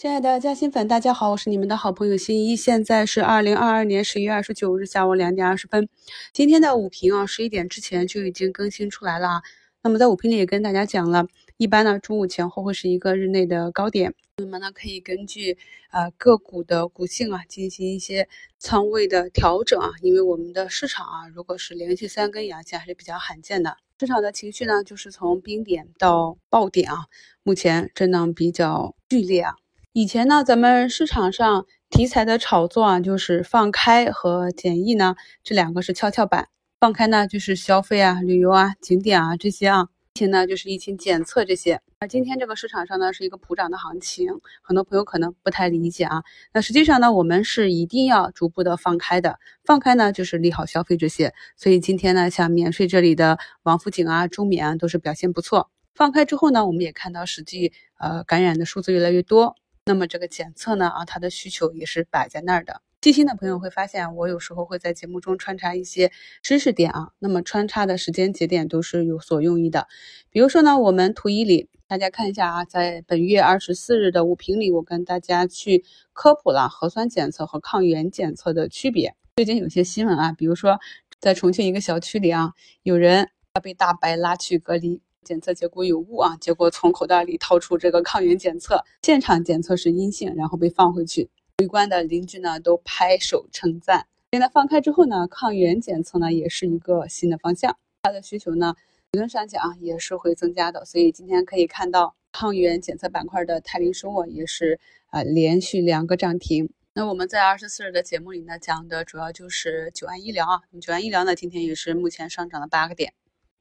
亲爱的嘉兴粉，大家好，我是你们的好朋友新一。现在是二零二二年十一月二十九日下午两点二十分。今天的午评啊，十一点之前就已经更新出来了啊。那么在午评里也跟大家讲了，一般呢中午前后会是一个日内的高点，那么呢可以根据呃个股的股性啊进行一些仓位的调整啊。因为我们的市场啊，如果是连续三根阳线还是比较罕见的。市场的情绪呢，就是从冰点到爆点啊，目前震荡比较剧烈啊。以前呢，咱们市场上题材的炒作啊，就是放开和检疫呢，这两个是跷跷板。放开呢，就是消费啊、旅游啊、景点啊这些啊；疫情呢，就是疫情检测这些。而今天这个市场上呢，是一个普涨的行情，很多朋友可能不太理解啊。那实际上呢，我们是一定要逐步的放开的。放开呢，就是利好消费这些。所以今天呢，像免税这里的王府井啊、中免啊，都是表现不错。放开之后呢，我们也看到实际呃感染的数字越来越多。那么这个检测呢，啊，它的需求也是摆在那儿的。细心的朋友会发现，我有时候会在节目中穿插一些知识点啊。那么穿插的时间节点都是有所用意的。比如说呢，我们图一里，大家看一下啊，在本月二十四日的午评里，我跟大家去科普了核酸检测和抗原检测的区别。最近有些新闻啊，比如说在重庆一个小区里啊，有人要被大白拉去隔离。检测结果有误啊，结果从口袋里掏出这个抗原检测，现场检测是阴性，然后被放回去。围观的邻居呢都拍手称赞。现在放开之后呢，抗原检测呢也是一个新的方向，它的需求呢理论上讲啊也是会增加的。所以今天可以看到抗原检测板块的泰林生物也是啊连续两个涨停。那我们在二十四日的节目里呢讲的主要就是九安医疗啊，九安医疗呢今天也是目前上涨了八个点。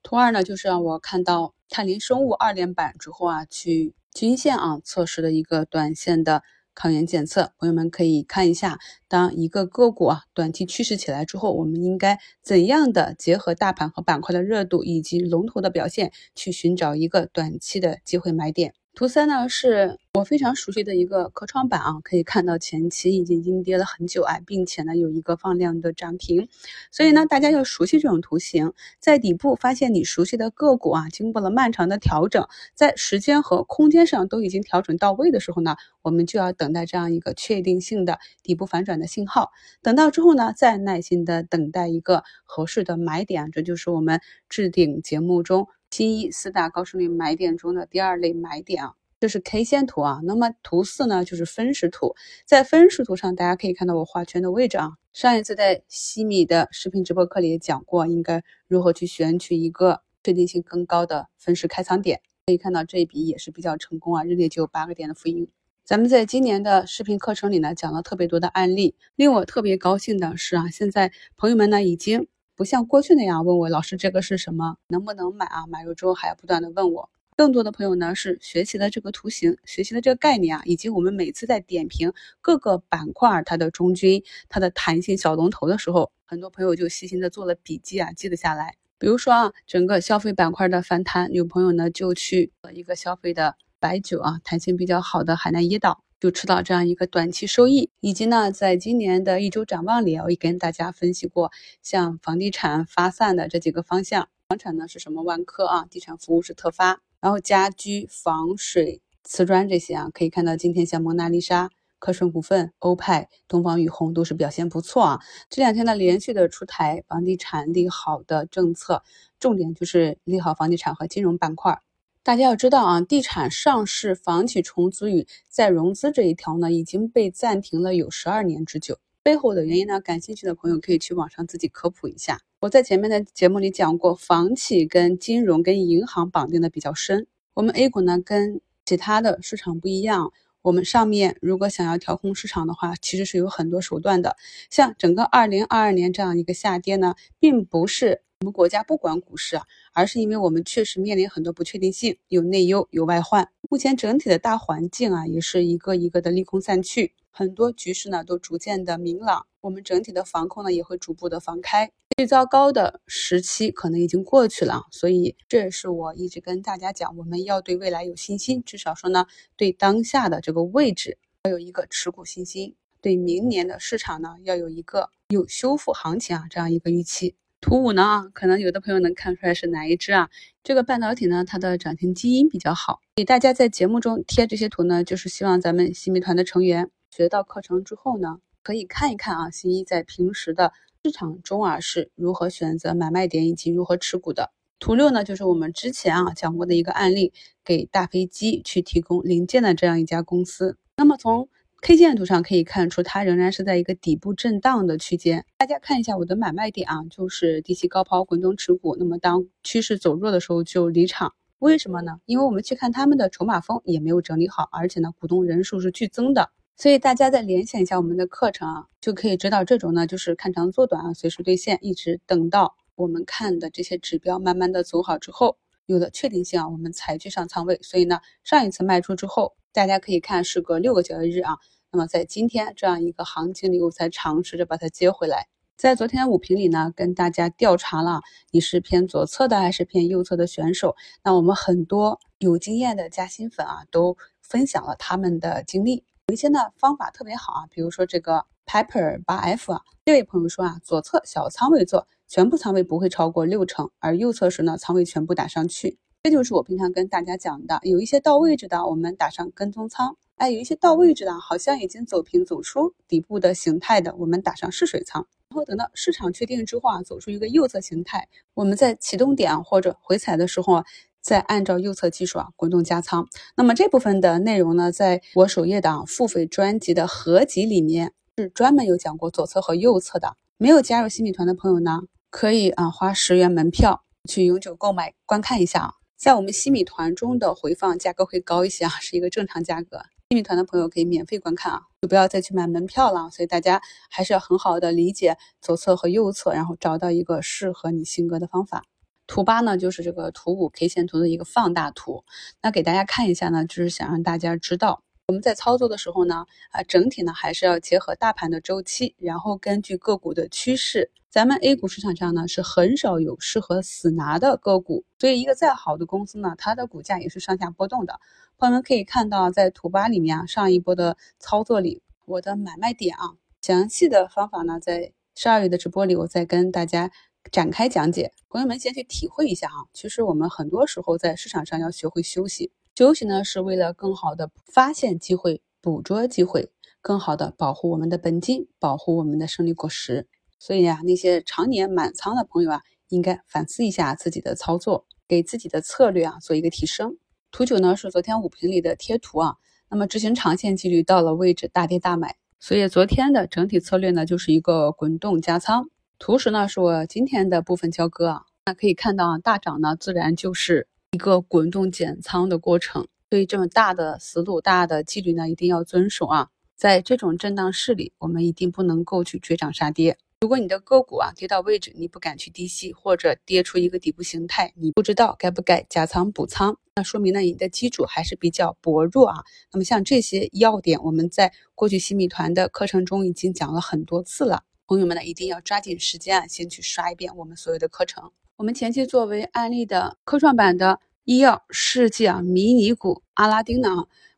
图二呢就是让我看到。泰林生物二连板之后啊，去均线啊测试的一个短线的抗原检测，朋友们可以看一下。当一个个股啊短期趋势起来之后，我们应该怎样的结合大盘和板块的热度以及龙头的表现，去寻找一个短期的机会买点。图三呢是我非常熟悉的一个科创板啊，可以看到前期已经阴跌了很久啊，并且呢有一个放量的涨停，所以呢大家要熟悉这种图形，在底部发现你熟悉的个股啊，经过了漫长的调整，在时间和空间上都已经调整到位的时候呢，我们就要等待这样一个确定性的底部反转的信号，等到之后呢，再耐心的等待一个合适的买点，这就是我们置顶节目中。新一四大高胜率买点中的第二类买点啊，这是 K 线图啊。那么图四呢，就是分时图。在分时图上，大家可以看到我画圈的位置啊。上一次在西米的视频直播课里也讲过，应该如何去选取一个确定性更高的分时开仓点。可以看到这一笔也是比较成功啊，日内就有八个点的浮盈。咱们在今年的视频课程里呢，讲了特别多的案例。令我特别高兴的是啊，现在朋友们呢已经。不像过去那样问我老师这个是什么，能不能买啊？买入之后还要不断的问我。更多的朋友呢是学习了这个图形，学习了这个概念啊，以及我们每次在点评各个板块它的中军、它的弹性小龙头的时候，很多朋友就细心的做了笔记啊，记得下来。比如说啊，整个消费板块的反弹，有朋友呢就去一个消费的白酒啊，弹性比较好的海南椰岛。就吃到这样一个短期收益，以及呢，在今年的一周展望里，我也跟大家分析过，像房地产发散的这几个方向，房产呢是什么？万科啊，地产服务是特发，然后家居、防水、瓷砖这些啊，可以看到今天像蒙娜丽莎、科顺股份、欧派、东方雨虹都是表现不错啊。这两天呢，连续的出台房地产利好的政策，重点就是利好房地产和金融板块。大家要知道啊，地产上市、房企重组与再融资这一条呢，已经被暂停了有十二年之久。背后的原因呢，感兴趣的朋友可以去网上自己科普一下。我在前面的节目里讲过，房企跟金融、跟银行绑定的比较深。我们 A 股呢，跟其他的市场不一样。我们上面如果想要调控市场的话，其实是有很多手段的。像整个二零二二年这样一个下跌呢，并不是。我们国家不管股市啊，而是因为我们确实面临很多不确定性，有内忧，有外患。目前整体的大环境啊，也是一个一个的利空散去，很多局势呢都逐渐的明朗。我们整体的防控呢也会逐步的放开，最糟糕的时期可能已经过去了。所以这也是我一直跟大家讲，我们要对未来有信心，至少说呢，对当下的这个位置要有一个持股信心，对明年的市场呢要有一个有修复行情啊这样一个预期。图五呢，可能有的朋友能看出来是哪一只啊？这个半导体呢，它的涨停基因比较好。给大家在节目中贴这些图呢，就是希望咱们新米团的成员学到课程之后呢，可以看一看啊，新一在平时的市场中啊是如何选择买卖点以及如何持股的。图六呢，就是我们之前啊讲过的一个案例，给大飞机去提供零件的这样一家公司。那么从 K 线图上可以看出，它仍然是在一个底部震荡的区间。大家看一下我的买卖点啊，就是低吸高抛滚动持股。那么当趋势走弱的时候就离场。为什么呢？因为我们去看他们的筹码峰也没有整理好，而且呢股东人数是剧增的。所以大家再联想一下我们的课程啊，就可以知道这种呢就是看长做短啊，随时兑现，一直等到我们看的这些指标慢慢的走好之后，有了确定性啊，我们才去上仓位。所以呢，上一次卖出之后。大家可以看，时隔六个交易日啊，那么在今天这样一个行情里，我才尝试着把它接回来。在昨天的五评里呢，跟大家调查了你是偏左侧的还是偏右侧的选手。那我们很多有经验的加薪粉啊，都分享了他们的经历。有一些呢方法特别好啊，比如说这个 Pepper 八 F 啊，这位朋友说啊，左侧小仓位做，全部仓位不会超过六成，而右侧时呢，仓位全部打上去。这就是我平常跟大家讲的，有一些到位置的，我们打上跟踪仓；哎，有一些到位置的，好像已经走平走出底部的形态的，我们打上试水仓。然后等到市场确定之后啊，走出一个右侧形态，我们在启动点或者回踩的时候啊，再按照右侧技术啊滚动加仓。那么这部分的内容呢，在我首页的付费专辑的合集里面是专门有讲过左侧和右侧的。没有加入新米团的朋友呢，可以啊花十元门票去永久购买观看一下啊。在我们西米团中的回放价格会高一些啊，是一个正常价格。西米团的朋友可以免费观看啊，就不要再去买门票了。所以大家还是要很好的理解左侧和右侧，然后找到一个适合你性格的方法。图八呢，就是这个图五 K 线图的一个放大图。那给大家看一下呢，就是想让大家知道。我们在操作的时候呢，啊，整体呢还是要结合大盘的周期，然后根据个股的趋势。咱们 A 股市场上呢是很少有适合死拿的个股，所以一个再好的公司呢，它的股价也是上下波动的。朋友们可以看到，在图八里面啊，上一波的操作里，我的买卖点啊，详细的方法呢，在十二月的直播里，我再跟大家展开讲解。朋友们先去体会一下啊，其实我们很多时候在市场上要学会休息。休息呢，是为了更好的发现机会、捕捉机会，更好的保护我们的本金，保护我们的胜利果实。所以啊，那些常年满仓的朋友啊，应该反思一下自己的操作，给自己的策略啊做一个提升。图九呢是昨天五评里的贴图啊，那么执行长线纪律到了位置大跌大买，所以昨天的整体策略呢就是一个滚动加仓。图十呢是我今天的部分交割啊，那可以看到啊，大涨呢自然就是。一个滚动减仓的过程，对于这么大的思路、大的纪律呢，一定要遵守啊。在这种震荡市里，我们一定不能够去追涨杀跌。如果你的个股啊跌到位置，你不敢去低吸，或者跌出一个底部形态，你不知道该不该加仓补仓，那说明呢你的基础还是比较薄弱啊。那么像这些要点，我们在过去新米团的课程中已经讲了很多次了。朋友们呢，一定要抓紧时间啊，先去刷一遍我们所有的课程。我们前期作为案例的科创板的。医药世纪啊，迷你股阿拉丁呢？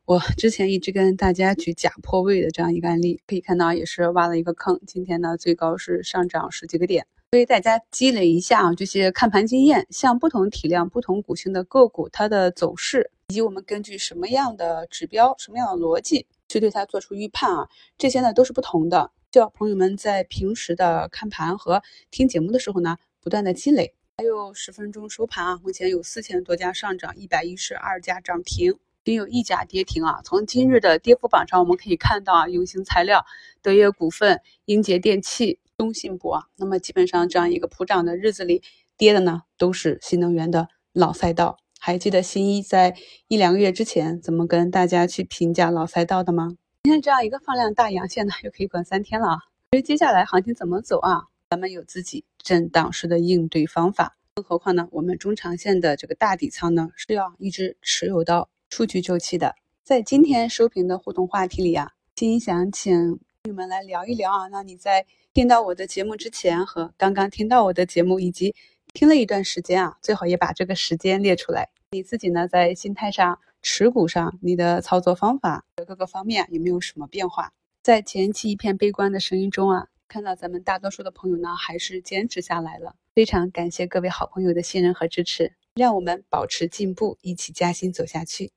我之前一直跟大家举假破位的这样一个案例，可以看到也是挖了一个坑。今天呢，最高是上涨十几个点，所以大家积累一下啊这些看盘经验，像不同体量、不同股性的个股，它的走势，以及我们根据什么样的指标、什么样的逻辑去对它做出预判啊，这些呢都是不同的。需要朋友们在平时的看盘和听节目的时候呢，不断的积累。还有十分钟收盘啊，目前有四千多家上涨，一百一十二家涨停，仅有一家跌停啊。从今日的跌幅榜上，我们可以看到啊，永兴材料、德业股份、英杰电器、中信博啊，那么基本上这样一个普涨的日子里，跌的呢都是新能源的老赛道。还记得新一在一两个月之前怎么跟大家去评价老赛道的吗？今天这样一个放量大阳线呢，又可以管三天了啊。所以接下来行情怎么走啊？咱们有自己震荡式的应对方法，更何况呢？我们中长线的这个大底仓呢，是要一直持有到出局周期的。在今天收评的互动话题里啊，金想请朋友们来聊一聊啊。那你在听到我的节目之前和刚刚听到我的节目，以及听了一段时间啊，最好也把这个时间列出来。你自己呢，在心态上、持股上，你的操作方法各个方面有没有什么变化？在前期一片悲观的声音中啊。看到咱们大多数的朋友呢，还是坚持下来了，非常感谢各位好朋友的信任和支持，让我们保持进步，一起加薪走下去。